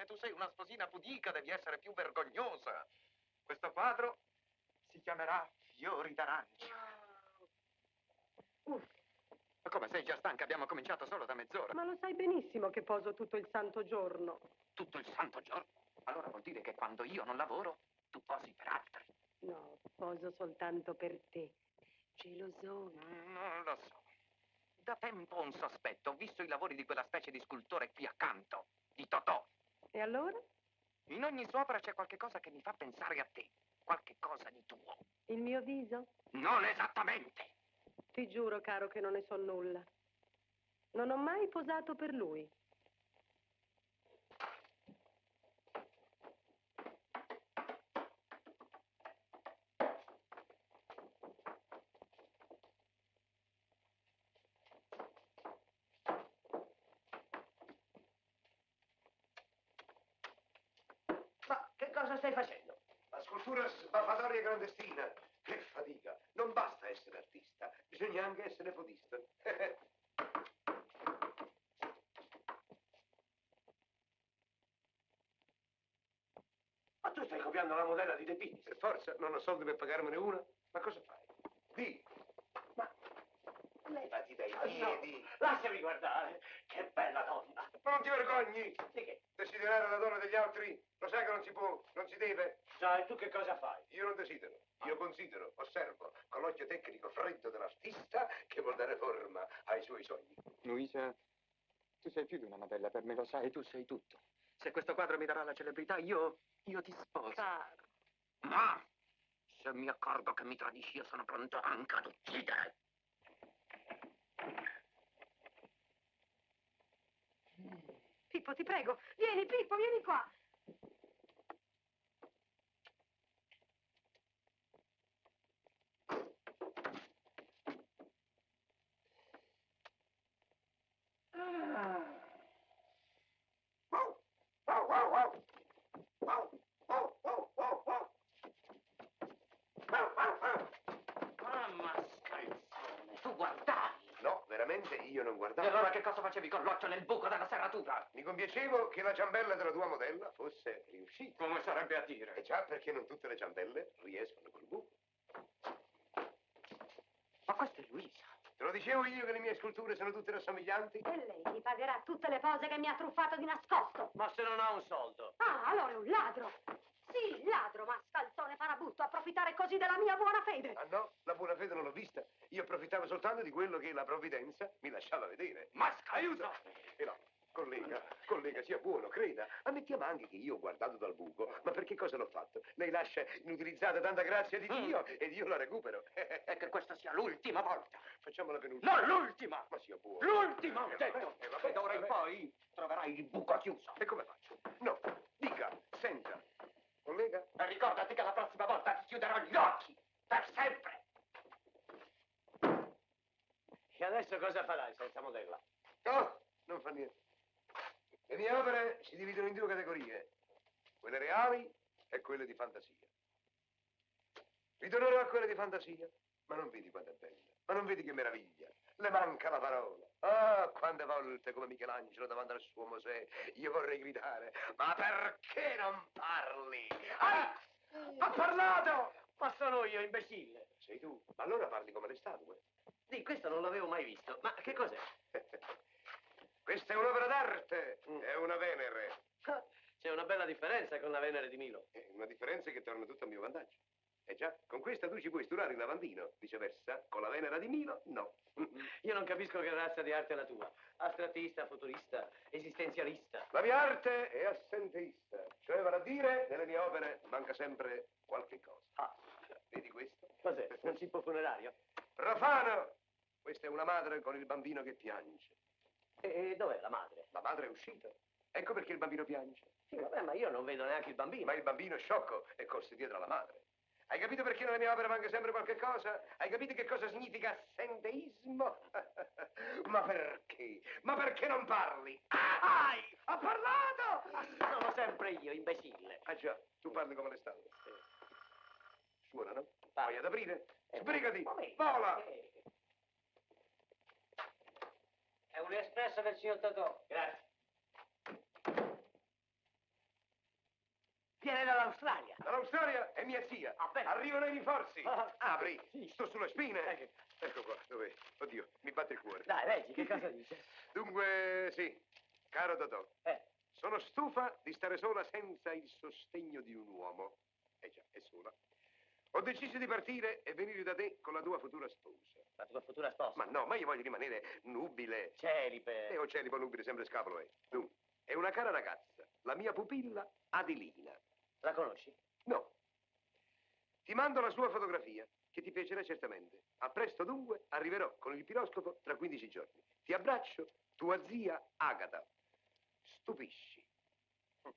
Eh, tu sei una sposina pudica, devi essere più vergognosa. Questo quadro si chiamerà Fiori d'arancia. Uff, Ma come sei già stanca? Abbiamo cominciato solo da mezz'ora. ma lo sai benissimo che poso tutto il santo giorno. Tutto il santo giorno. Allora vuol dire che quando io non lavoro, tu posi per altri. No, poso soltanto per te. Gelosona. Non lo so. Da tempo ho un sospetto. Ho visto i lavori di quella specie di scultore qui accanto, di Totò. E allora? In ogni sua opera c'è qualche cosa che mi fa pensare a te. Qualche cosa di tuo. Il mio viso? Non esattamente. Ti giuro, caro, che non ne so nulla. Non ho mai posato per lui. Cosa stai facendo? La scultura sbavatoria clandestina. Che fatica. Non basta essere artista, bisogna anche essere podista. Ma tu stai copiando la modella di De Pinis. Per forza, non ho soldi per pagarmene una. Ma cosa fai? Di. Ma Levati dai Ah, no, piedi. lasciami guardare. Che bella donna. Ma non ti vergogni? Di che? Desiderare la donna degli altri? Lo sai che non si può, non si deve. Sai, tu che cosa fai? Io non desidero, io considero, osservo, con l'occhio tecnico freddo dell'artista che vuol dare forma ai suoi sogni. Luisa, tu sei più di una modella per me, lo sai, tu sei tutto. Se questo quadro mi darà la celebrità, io, io ti sposo. Caro. Ma se mi accorgo che mi tradisci, io sono pronto anche ad uccidere. Pippo, ti prego, vieni, Pippo, vieni qua. Non E allora che cosa facevi con l'occhio nel buco della serratura? Mi compiacevo che la ciambella della tua modella fosse riuscita. Come sarebbe a E dire? già perché non tutte le ciambelle riescono col buco. Ma questa è Luisa. Te lo dicevo io che le mie sculture sono tutte rassomiglianti? E lei mi pagherà tutte le cose che mi ha truffato di nascosto. Ma se non ha un soldo? Ah, allora è un ladro. Sì, ladro, ma scalzone farabutto, approfittare così della mia buona fede. Ah no, la buona fede non l'ho vista. Soltanto di quello che la provvidenza mi lasciava vedere. Ma scalzone! Aiuto! E no, collega, collega, sia buono, creda. Ammettiamo anche che io ho guardato dal buco, ma per che cosa l'ho fatto? Lei lascia inutilizzata tanta grazia di Dio ed io la recupero. E che questa sia l'ultima volta. Facciamo la penultima. Non l'ultima! Ma sia buono. L'ultima, ho Eh, detto! eh, vabbè, E d'ora in vabbè. poi troverai il buco chiuso. E come faccio? No, dica, senta. Collega? E ricordati che la prossima volta ti chiuderò gli occhi. Per sempre. E adesso cosa farai senza modella? No, non fa niente. Le mie opere si dividono in due categorie, quelle reali e quelle di fantasia. Ritornerò a quelle di fantasia, ma non vedi quanto è bella, ma non vedi che meraviglia. Le manca la parola. Ah, quante volte come Michelangelo davanti al suo Mosè io vorrei gridare, ma perché non parli? Ah, ha parlato! Ma sono io, imbecille. Sei tu, ma allora parli come le statue. Di questo non l'avevo mai visto. Ma che cos'è? Questa è un'opera d'arte, Mm. è una Venere. C'è una bella differenza con la Venere di Milo. È una differenza che torna tutta a mio vantaggio. Eh già, con questa tu ci puoi sturare il lavandino. Viceversa, con la Venera di Milo, no. Io non capisco che razza di arte è la tua. Astrattista, futurista, esistenzialista. La mia arte è assenteista, cioè vale a dire, nelle mie opere manca sempre qualche cosa. Ah, Vedi questo? cos'è? Un cippo funerario? Profano! Questa è una madre con il bambino che piange. E dov'è la madre? La madre è uscita. Ecco perché il bambino piange. Sì, vabbè, ma io non vedo neanche il bambino. Ma il bambino è sciocco e corse dietro alla madre. Hai capito perché nelle mie opere manca sempre qualche cosa? Hai capito che cosa significa assenteismo? Ma perché? Ma perché non parli? Ah, hai! Ha parlato! Sono sempre io, imbecille. Ah già, tu parli come le statue. Suona, no? Va. Vai ad aprire? Eh, Sbrigati! Vola! Eh. È un espresso del signor Totò. Grazie. Viene dall'Australia. Dall'Australia è mia zia. Ah, bene. Arrivano i rinforzi. Ah, Apri. sì. Sto sulle spine. Eh, Ecco qua, dov'è? Oddio, mi batte il cuore. Dai, leggi, che cosa dice? Dunque, sì, caro Dodò, Eh, sono stufa di stare sola senza il sostegno di un uomo. Eh già, è sola. Ho deciso di partire e venire da te con la tua futura sposa. la tua futura sposa. Ma no, ma io voglio rimanere nubile. Celibe. E o celibo nubile, sempre scapolo è. Dunque, è una cara ragazza, la mia pupilla Adelina. La conosci? No. Ti mando la sua fotografia, che ti piacerà certamente. A presto dunque, arriverò con il piroscopo tra 15 giorni. Ti abbraccio, tua zia Agata. Stupisci. Mm.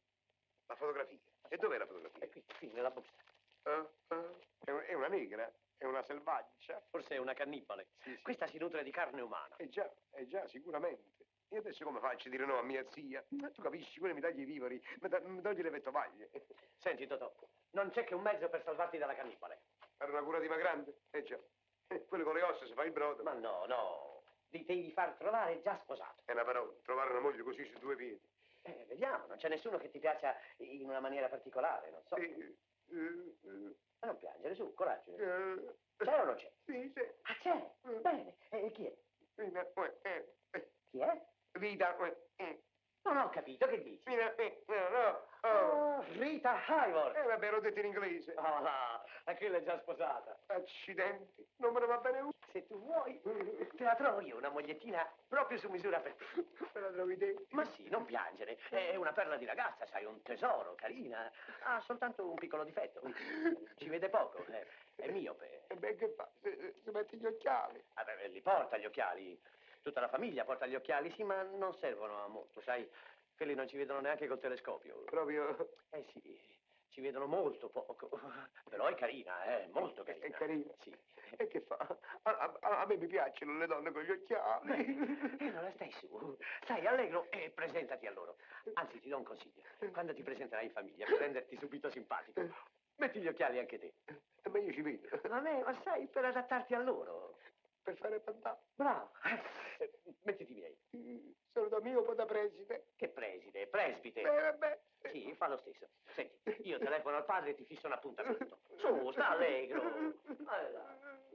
La fotografia. E dov'è la fotografia? È qui, qui, nella busta. Ah, ah, È un- è una negra, è una selvaggia. Forse è una cannibale. Sì, sì. Questa si nutre di carne umana. Eh già, eh già, sicuramente. E adesso come faccio a dire no a mia zia? Ma Tu capisci, quella mi taglia i viveri, mi, da- mi toglie le vettovaglie. Senti, Totò, non c'è che un mezzo per salvarti dalla cannibale. Fare una curativa grande? Eh già. Eh, Quello con le ossa si fa il brodo. Ma no, no. Ti devi far trovare già sposato. È una parola, trovare una moglie così su due piedi. Eh, vediamo, non c'è nessuno che ti piaccia in una maniera particolare, non so. Eh, eh, eh, Ma non piangere, su, coraggio. eh, C'è o non c'è? Sì, sì. Ah, c'è? Bene. E chi è? Eh, eh, eh, Chi è? eh, eh, Non ho capito, che dici? eh, no, no, oh. Ah, Rita Hayworth. Eh, vabbè, l'ho detto in inglese. Ah, la quella è già sposata. Accidenti, non me ne va bene uno. Se tu vuoi, te la trovo io una mogliettina proprio su misura per te. Me la trovi te? Ma sì, non piangere. È una perla di ragazza, sai, un tesoro, carina. Ha soltanto un piccolo difetto. Ci vede poco, è, è miope. E beh, che fa? Si, mette gli occhiali. Vabbè, li porta gli occhiali. Tutta la famiglia porta gli occhiali, sì, ma non servono a molto, sai. Quelli non ci vedono neanche col telescopio. Proprio Eh sì, ci vedono molto poco. Però è carina, eh, molto carina. È carina? Sì. E che fa? A, a- a me mi piacciono le donne con gli occhiali. E allora stai su, stai allegro e presentati a loro. Anzi, ti do un consiglio. Quando ti presenterai in famiglia, per renderti subito simpatico, metti gli occhiali anche te. Ma io ci vedo. Ma me, ma sai, per adattarti a loro. Per fare pantà. Bravo. Eh, Mettiti i miei. Da mio da preside. Che preside, presbite. Eh, vabbè. Sì, fa lo stesso. Senti, io telefono al padre e ti fisso un appuntamento. Su, sta allegro. Là.